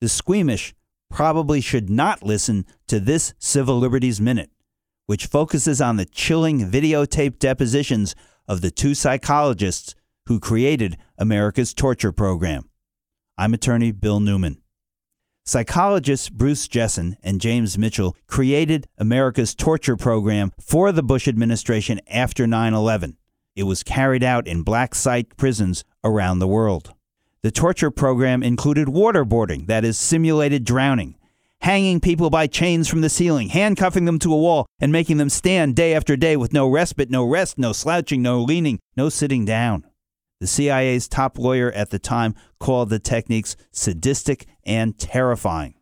the squeamish probably should not listen to this Civil Liberties Minute, which focuses on the chilling videotape depositions of the two psychologists who created America's torture program. I'm attorney Bill Newman. Psychologists Bruce Jessen and James Mitchell created America's torture program for the Bush administration after 9 11. It was carried out in black site prisons around the world. The torture program included waterboarding, that is, simulated drowning, hanging people by chains from the ceiling, handcuffing them to a wall, and making them stand day after day with no respite, no rest, no slouching, no leaning, no sitting down. The CIA's top lawyer at the time called the techniques sadistic and terrifying.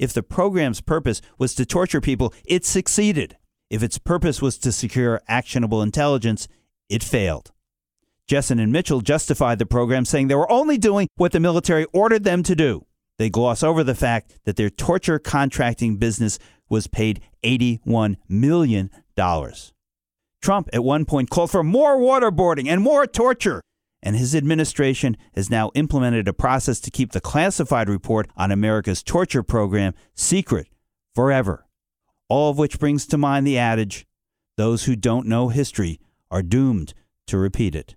If the program's purpose was to torture people, it succeeded. If its purpose was to secure actionable intelligence, it failed. Jessen and Mitchell justified the program, saying they were only doing what the military ordered them to do. They gloss over the fact that their torture contracting business was paid $81 million. Trump at one point called for more waterboarding and more torture, and his administration has now implemented a process to keep the classified report on America's torture program secret forever. All of which brings to mind the adage those who don't know history are doomed to repeat it.